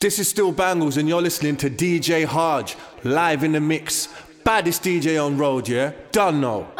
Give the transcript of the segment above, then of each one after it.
This is still Bangles, and you're listening to DJ Hodge live in the mix. Baddest DJ on road, yeah? Done now.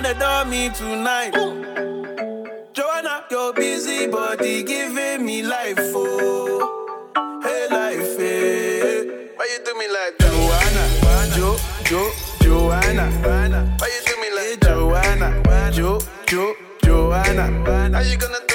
and adore me tonight. Ooh. Joanna, your busy body giving me life, oh. Hey, life, hey. Why you do me like that? Joanna, Jo, Jo, Joanna. Why you do me like hey, Joanna, Jo, Jo, Joanna. How you gonna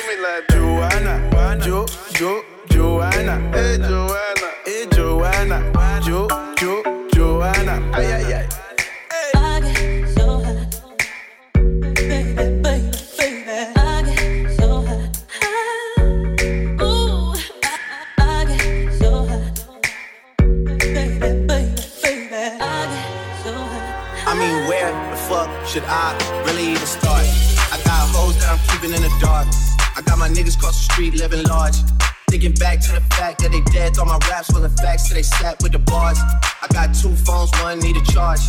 should I really even start? I got hoes that I'm keeping in the dark. I got my niggas cross the street living large. Thinking back to the fact that they dead, thought my raps wasn't facts, so they sat with the bars. I got two phones, one need a charge.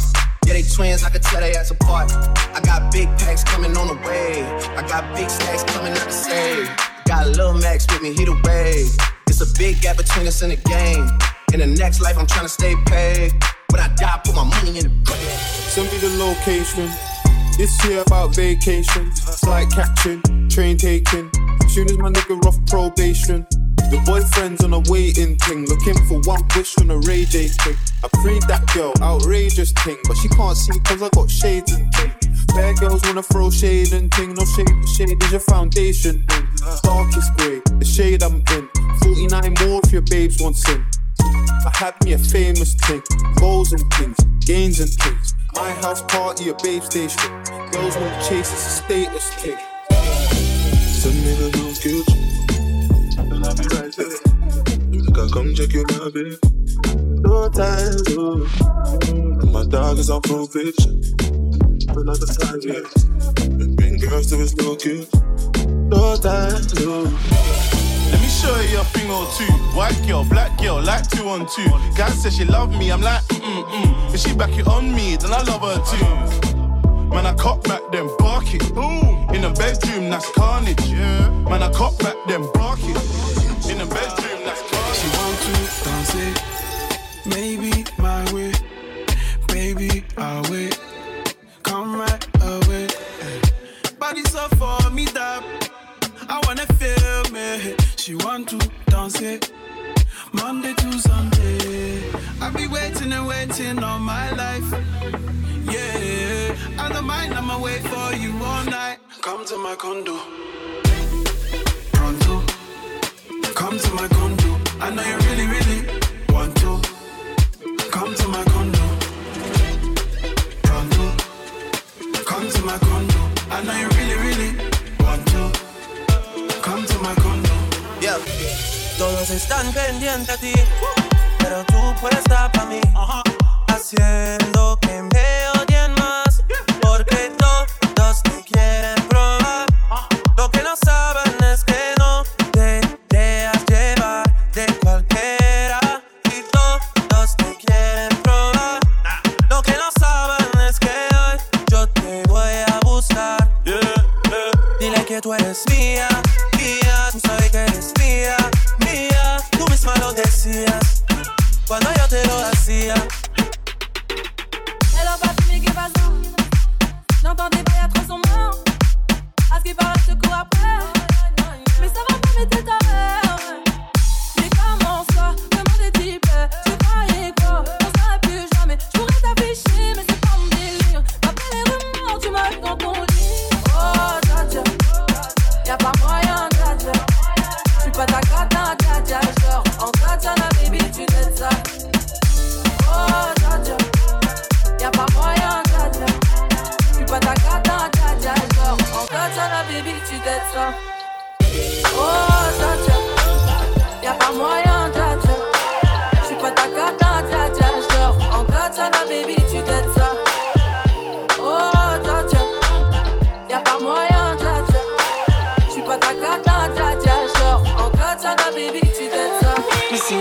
Yeah, they twins, I could tell they ass apart. I got big packs coming on the way. I got big stacks coming out the save. Got a little Max with me, he the. It's a big gap between us in the game. In the next life, I'm trying to stay paid. When I die, I put my money in the bank. Send me the location. This year about vacation, flight catching, train taking. Soon as my nigga off probation. The boyfriend's on a waiting thing, looking for one wish on a Ray J thing. I freed that girl, outrageous thing, but she can't see cause I got shades and thing. Bad girls wanna throw shade and thing, no shade, shade is your foundation thing. Darkest grey, the shade I'm in. 49 more if your babes want sin. I had me a famous thing, goals and things, gains and things. My house party, a babe station. Girls wanna chase, it's a status kick. Send me the new kitchen, and I'll be right there. You think I come check you your babe? No time, no. And my dog is on probation. Another time, yeah. And bring girls to his location. No time, no show you a thing or two. White girl, black girl, like two on two. Guy says she love me, I'm like, mm mm. If she back it on me, then I love her too. Man, I cop back them barking. In the bedroom, that's carnage. Yeah. Man, I cop back them barking. In the bedroom, that's carnage. She want to dance it, maybe my way. Baby, I'll wait. Come right away. Body so for me that I wanna feel me. She want to dance it. Monday to Sunday. I be waiting and waiting all my life. Yeah, I don't mind, I'ma wait for you all night. Come to my condo. Pronto. Come to my condo. I know you really, really están pendientes a ti, pero tú puedes estar para mí, haciendo que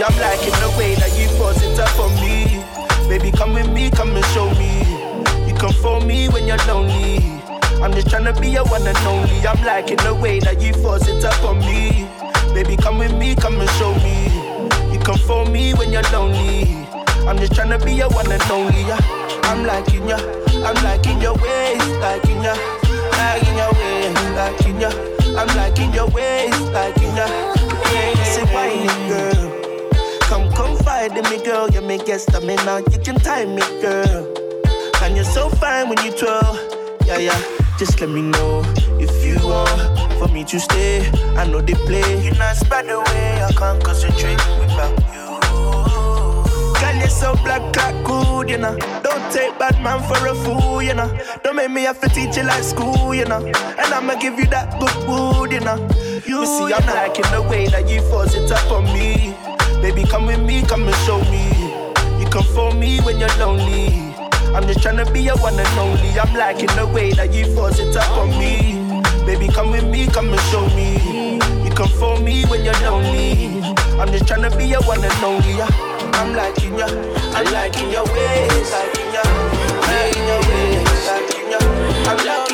I'm liking the way that you force it up on me. Baby, come with me, come and show me. You come for me when you're lonely. I'm just tryna be your one and only. I'm liking the way that you force it up on me. Baby, come with me, come and show me. You come for me when you're lonely. I'm just tryna be your one and only. Yeah. I'm liking ya, I'm liking your ways, liking ya, liking your ways, You guess stamina. You can time me, girl. And you're so fine when you twirl. Yeah, yeah. Just let me know if you want for me to stay. I know they play. You're not by the way. I can't concentrate without you. Girl, you're so black, like good, you know. Don't take bad man for a fool, you know. Don't make me have to teach you like school, you know. And I'ma give you that good wood, you know. You see, I'm liking the way that you force it up on me. Baby, come with me, come and show me. Come for me when you're lonely. I'm just tryna be your one and only. I'm liking the way that you force it up on me. Baby, come with me, come and show me. You come for me when you're lonely. I'm just tryna be your one and only. I'm liking ya, I'm liking your ways, ya, liking your ways, liking ya. I'm liking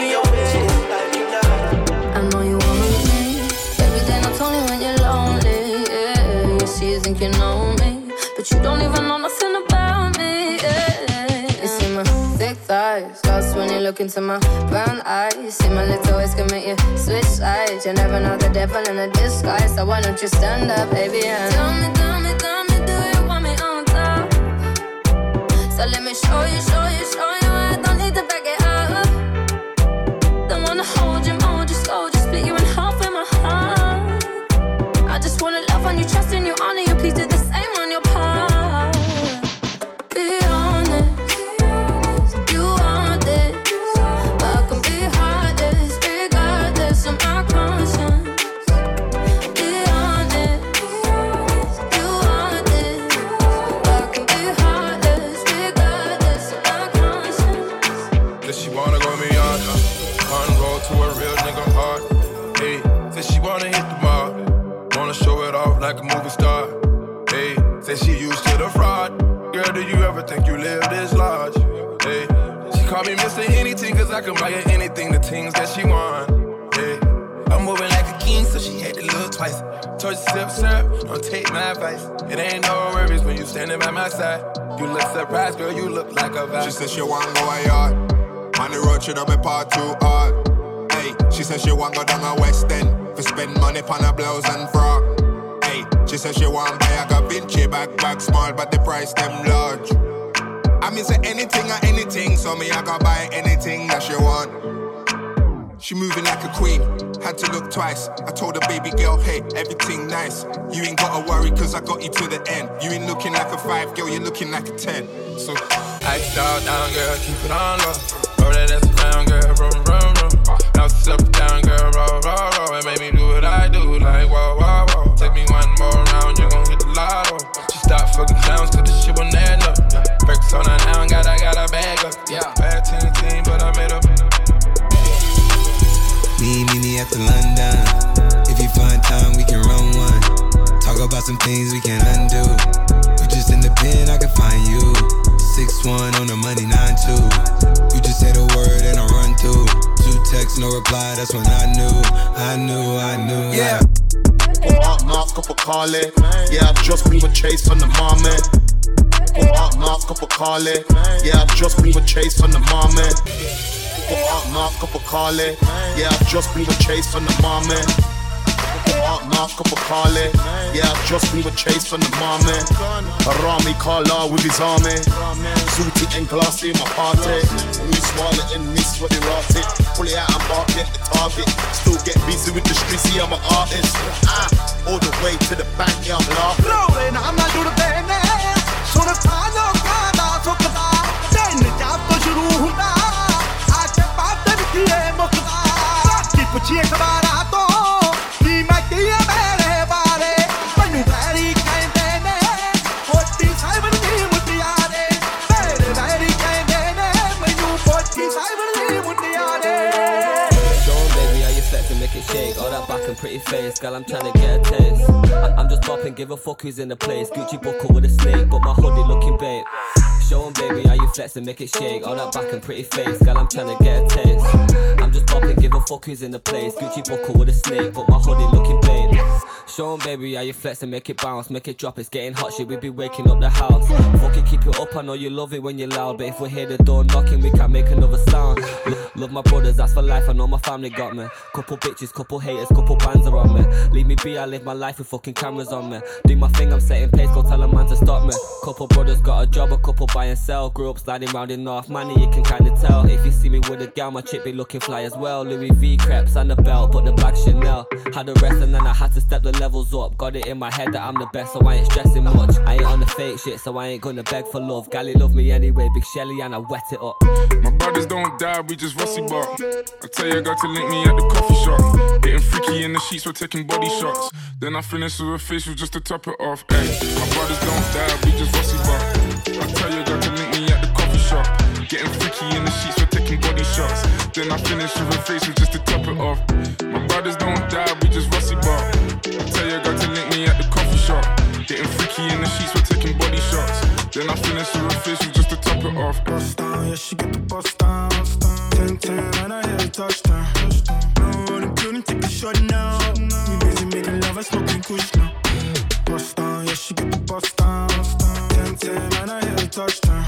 look into my brown eyes. See my little ways can make you switch sides. You never know the devil in a disguise, so why don't you stand up, baby? And tell me, tell me, tell me, do you want me on top? So let me show you, show you, show you. You live this large. Hey. She call me Mr. Anything, cause I can buy her anything, the things that she want. Hey. I'm moving like a king, so she had to look twice. Told you sip syrup, don't take my advice. It ain't no worries when you standing by my side. You look surprised, girl, you look like a vibe. She said she want go a yard. On the road, she don't be part too hard. Hey, she said she want go down a West End. For spend money on a blouse and frock. Hey, she said she want buy a Da Vinci bag small, but the price them large. I mean say anything or anything, so me I gotta buy anything that she want. She moving like a queen, had to look twice. I told the baby girl, hey, everything nice. You ain't gotta worry, cause I got you to the end. You ain't looking like a five, girl, you're looking like a ten. So, Ice all down, girl, keep it on low. Roll that ass around, girl, room, room, room. Now step down, girl, roll, roll, roll. And make me do what I do, like whoa, whoa, whoa. Take me one more round, you gon' hit the lotto. She stopped fucking clowns, cause this shit won't end up. Breaks on her now, got I got a bag up. Yeah, bad team, team, but I made up. Me, me, me after London. If you find time, we can run one. Talk about some things we can undo. You just in the pen, I can find you. Six one on the money, nine two. You just say the word and I run through. Two texts, no reply. That's when I knew, I knew, I knew. Yeah. Pull up, knock up a Carly. Yeah, I just been with Chase on the moment. Up, knock up a Carly. Yeah, I just been with Chase on the. Pull up, knock up a Carly. Yeah, I just been with Chase on the. Pull up, knock up a Carly. Yeah, I just been with Chase on the moment. Arami Kala with his army. Zooty and glassy in my party. We swallow and miss what they rot it. Pull it out and bark, get the target. Still get busy with the streets, see I'm an artist. Ah, all the way to the bank, yeah, I'm laughing. Go pretty face, girl, I'm trying to get a taste. I- I'm just popping, give a fuck who's in the place. Gucci buckle with a snake, but my hoodie looking babe. Show 'em, baby, how you flexing, make it shake. All that back and pretty face, girl, I'm trying to get a taste. I'm just popping, give a fuck who's in the place. Gucci buckle with a snake, but my hoodie looking babe. Show 'em, baby, how you flexing, make it bounce, make it drop. It's getting hot, shit, we be waking up the house. Fuck it, keep it up, I know you love it when you're loud. But if we hear the door knocking, we can't make another sound. Lo- Love my brothers, that's for life, I know my family got me. Couple bitches, couple haters, couple bands are on me. Leave me be, I live my life with fucking cameras on me. Do my thing, I'm setting pace, go tell a man to stop me. Couple brothers got a job, a couple buy and sell. Grew up sliding round in North Money, you can kinda tell. If you see me with a gal, my chick be looking fly as well. Louis V crepes and the belt, but the black Chanel. Had the rest and then I had to step the levels up. Got it in my head that I'm the best, so I ain't stressing much. I ain't on the fake shit, so I ain't gonna beg for love. Gally love me anyway, big Shelly, and I wet it up. My brothers don't die, we just rusty bark. I tell you, got to link me at the coffee shop. Getting freaky in the sheets, we're taking body shots. Then I finish with a facial just to top it off. Ay, my brothers don't die, we just rusty bark. I tell you, got to link me at the coffee shop. Getting freaky in the sheets, we're taking body shots. Then I finish with a facial just to top it off. My brothers don't die, we just rusty bark. I tell you, got to link me at the coffee shop. Getting freaky in the sheets, we're taking body shots. Then I finish a facial just to top it off. Bust down, yeah, she get the bust down. 10 10, and I hit a touchdown. No, they couldn't take a shot now. We busy making love and smoking kush now. Bust down, yeah, she get the bust down. 10 10, and I hit a touchdown.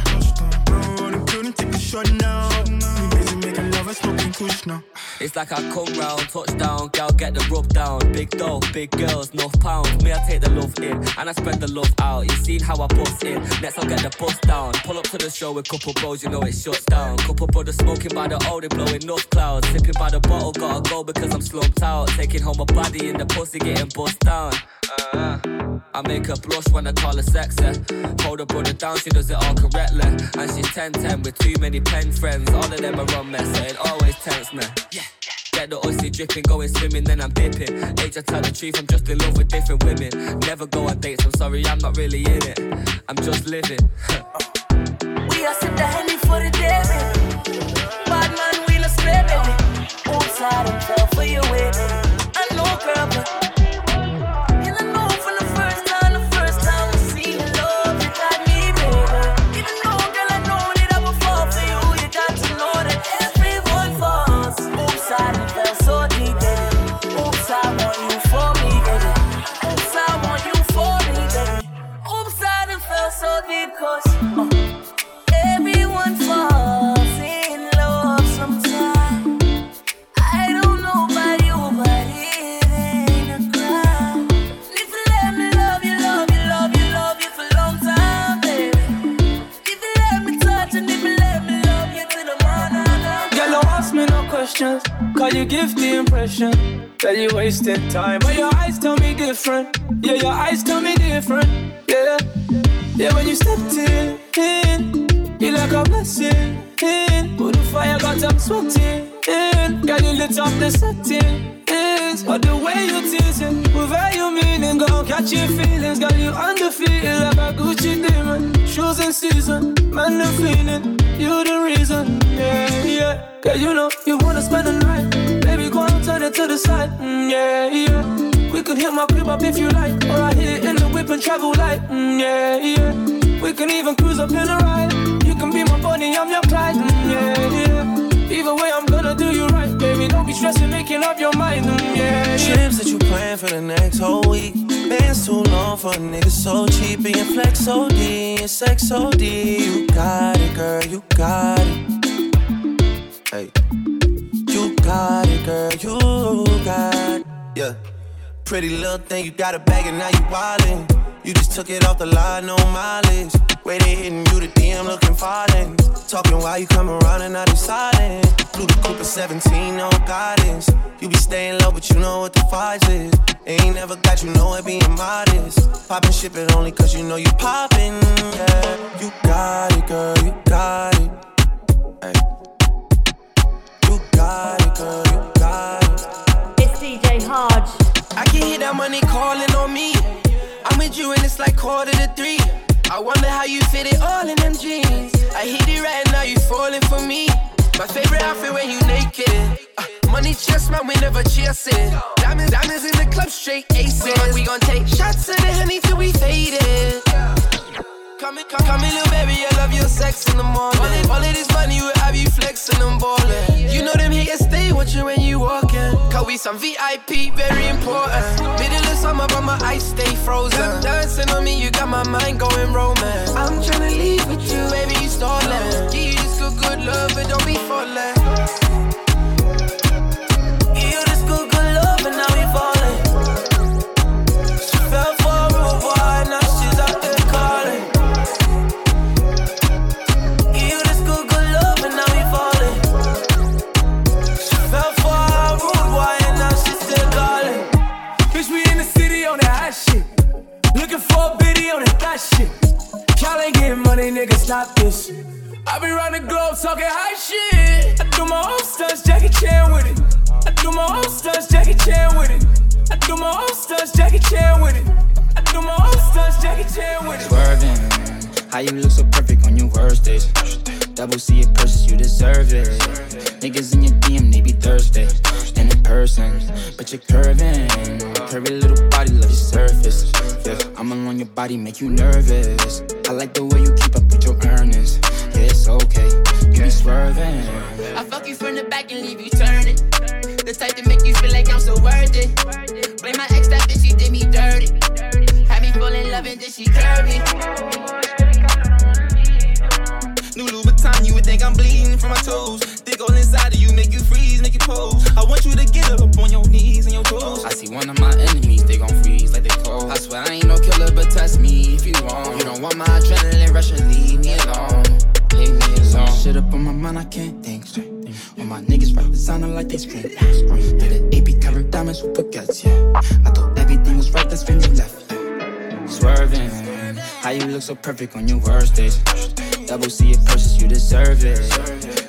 No, they couldn't take a shot now. We busy making love and smoking kush now. It's like I come round, touchdown, gal get the rub down. Big dough, big girls, no pounds. Me, I take the love in and I spread the love out. You seen how I bust in? Next, I'll get the bust down. Pull up to the show with couple bros, you know it shuts down. Couple brothers smoking by the old, they blowing enough clouds. Sipping by the bottle, gotta go because I'm slumped out. Taking home a body in the pussy, getting bust down. Uh, I make her blush when I call her sexy. Hold her brother down, she does it all correctly. And she's 10-10 with too many pen friends. All of them are on mess, so it always tempts me. Get the Aussie dripping, going swimming, then I'm dipping. Age, I tell the truth, I'm just in love with different women. Never go on dates, I'm sorry, I'm not really in it. I'm just living. We are sip the for the day, baby. Bad man, we not spray, baby. Outside wasting time. But your eyes tell me different. Yeah, your eyes tell me different. Yeah, yeah, when you stepped in, you like a blessing. In put the fire, got sweating. In girl, you lit up the setting. But the way you teasing, with all you meaning, go catch your feelings. Girl, you undefeated like a Gucci demon. Shoes in season, man, the feeling. You the reason, yeah, yeah. Girl, you know you wanna spend the night. Baby, go and turn it to the side, mm, yeah, yeah. We can hit my crib up if you like, or I hit it in the whip and travel light, mm, yeah, yeah. We can even cruise up in a ride. You can be my bunny, I'm your Clyde, mm, yeah, yeah. Either way, I'm gonna do you right, baby. Don't be stressing, making up your mind, mm, yeah, yeah. Trips that you plan for the next whole week. Bands too long for a nigga so cheap. And your flex so D, and sex so D. You got it, girl, you got it. Hey. Got it, girl, you got it. Yeah. Pretty little thing, you got a bag and now you wildin'. You just took it off the line, no mileage. They hitting you, the DM looking falling. Talking while you come around and they silent. Blue the Cooper 17, no guidance. You be staying low, but you know what the fight is. Ain't never got you know it being modest. Poppin' ship it only cause you know you poppin'. Yeah, you got it, girl, you got it. You got it, girl, you got it. It's DJ Hodge. I can hear that money calling on me. I'm with you and it's like quarter to three. I wonder how you fit it all in them jeans. I hit it right now, you falling for me. My favorite outfit when you naked. Uh, money chest, man, we never chasing. Diamonds, diamonds in the club, straight aces. We gon' we gon' take shots of the honey till we faded. Come in, come, come in, little baby, I love your sex in the morning. All of this money will have you flexing and ballin'. You know them haters stay you when you walkin'. Cause we some VIP, very important. Middle of summer, but my ice stay frozen. Dancing on me, you got my mind going romance. I'm tryna leave with you, baby, you stallin'. Give you this good, good love, but don't be fallin'. But you're curving. Curvy little body, love your surface. Yeah, I'm along your body, make you nervous. I like the way you keep up with your earnings. Yeah, it's okay, you be swerving. I fuck you from the back and leave you turning. The type to make you feel like I'm so worth it. Blame my ex, that bitch, she did me dirty. Had me fall in love and then she curved make you freeze, make you pose. I want you to get up on your knees and your toes. I see one of my enemies, they gon' freeze like they cold. I swear I ain't no killer, but test me if you want. You don't want my adrenaline rush and leave me alone. Leave me alone. Shit up on my mind, I can't think straight. All my niggas rap designer like they scream. Yeah, the AP covered diamonds with baguettes, yeah. I thought everything was right, that's when you left. Swerving, how you look so perfect on your worst days. Double C it purchase, you deserve it.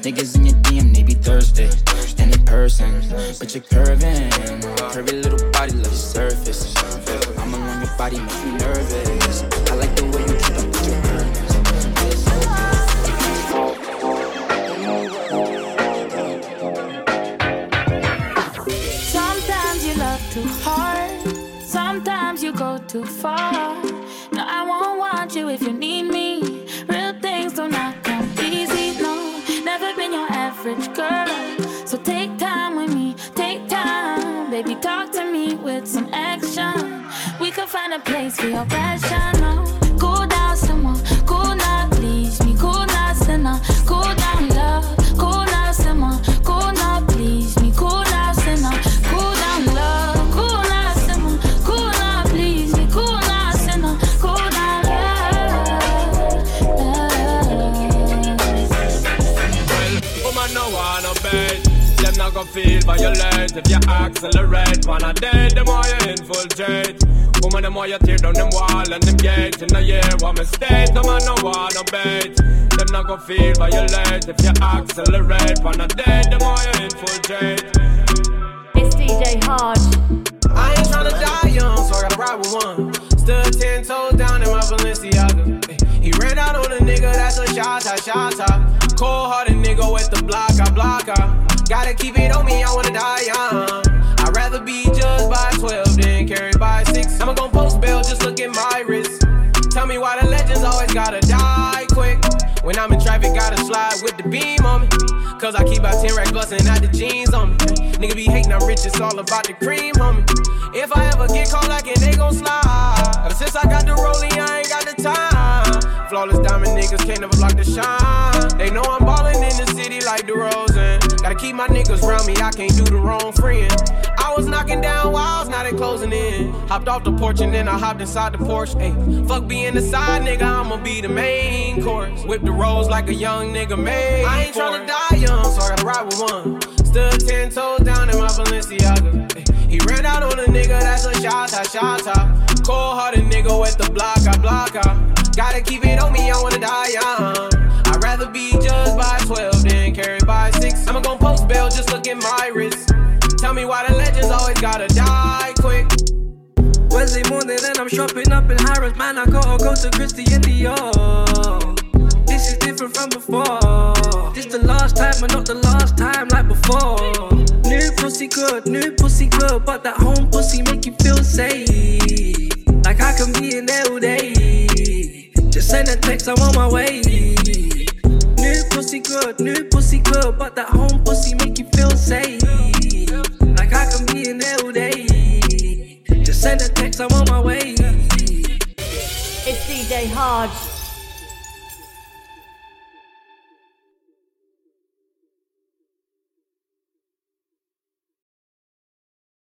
Niggas in your DM, they be thirsty. In person, but you're curving. Curvy little body, love your surface. I'm along your body, make you nervous. I like the way you keep up with your earnings. Sometimes you love too hard. Sometimes you go too far. a place for your passion. No. Cool down, someone. Cool now, please me. Cool send up, Cool down, love. Cool down, someone. Cool now, please me. Cool send up, Cool down, love. Cool down, someone. Cool now, please me. Cool send up, Cool down, love. love. Well, woman, no one obeyed them not gonna feel violent If you accelerate, wanna dead, The more you infiltrate Woman, the more you tear down them wall and them gates. In a year, what mistake, the man no want no bait. Them not go feel violate if you accelerate. When I dead, the more you infiltrate. It's DJ Hodge. I ain't tryna die young, so I gotta ride with one. Stood ten toes down in my Balenciaga. Eh, he ran out on a nigga, that's a shot, shot, shot. Cold hearted nigga with the block, I block, I. Gotta keep it on me, I wanna die young. Just look at my wrist. Tell me why the legends always gotta die quick. When I'm in traffic, gotta slide with the beam on me. Cause I keep about 10 racks bustin' out the jeans on me. Nigga be hating, I'm rich, it's all about the cream, homie. If I ever get caught like it, they gon' slide. Ever since I got the rolling, I ain't got the time. Flawless diamond niggas can't never block the shine. They know I'm ballin' in the city like DeRozan. Gotta keep my niggas round me, I can't do the wrong friend. I was knocking down walls, now they closing in. Hopped off the porch and then I hopped inside the Porsche. Ayy, fuck being the side nigga, I'ma be the main course. Whip the rolls like a young nigga made. I ain't tryna die young, so I gotta ride with one. Stood ten toes down in my Balenciaga. Ayy, he ran out on a nigga, that's a shot, shot, shot. Cold hearted nigga with the block, I block, I. Gotta keep it on me, I wanna die young. I'd rather be judged by 12 than carried by 6. I'ma gon' post bail, just look at my wrist. Tell me why the always gotta die quick. Wednesday morning, then I'm shopping up in Harrods. Man, I gotta go to Christy and. This is different from before. This the last time, but not the last time like before. New pussy good, new pussy good, but that home pussy make you feel safe. Like I can be in there all day. Just send a text, I'm on my way. New pussy good, new pussy good, but that home pussy make you feel safe. Send a text, I'm on my way. It's DJ Hodge.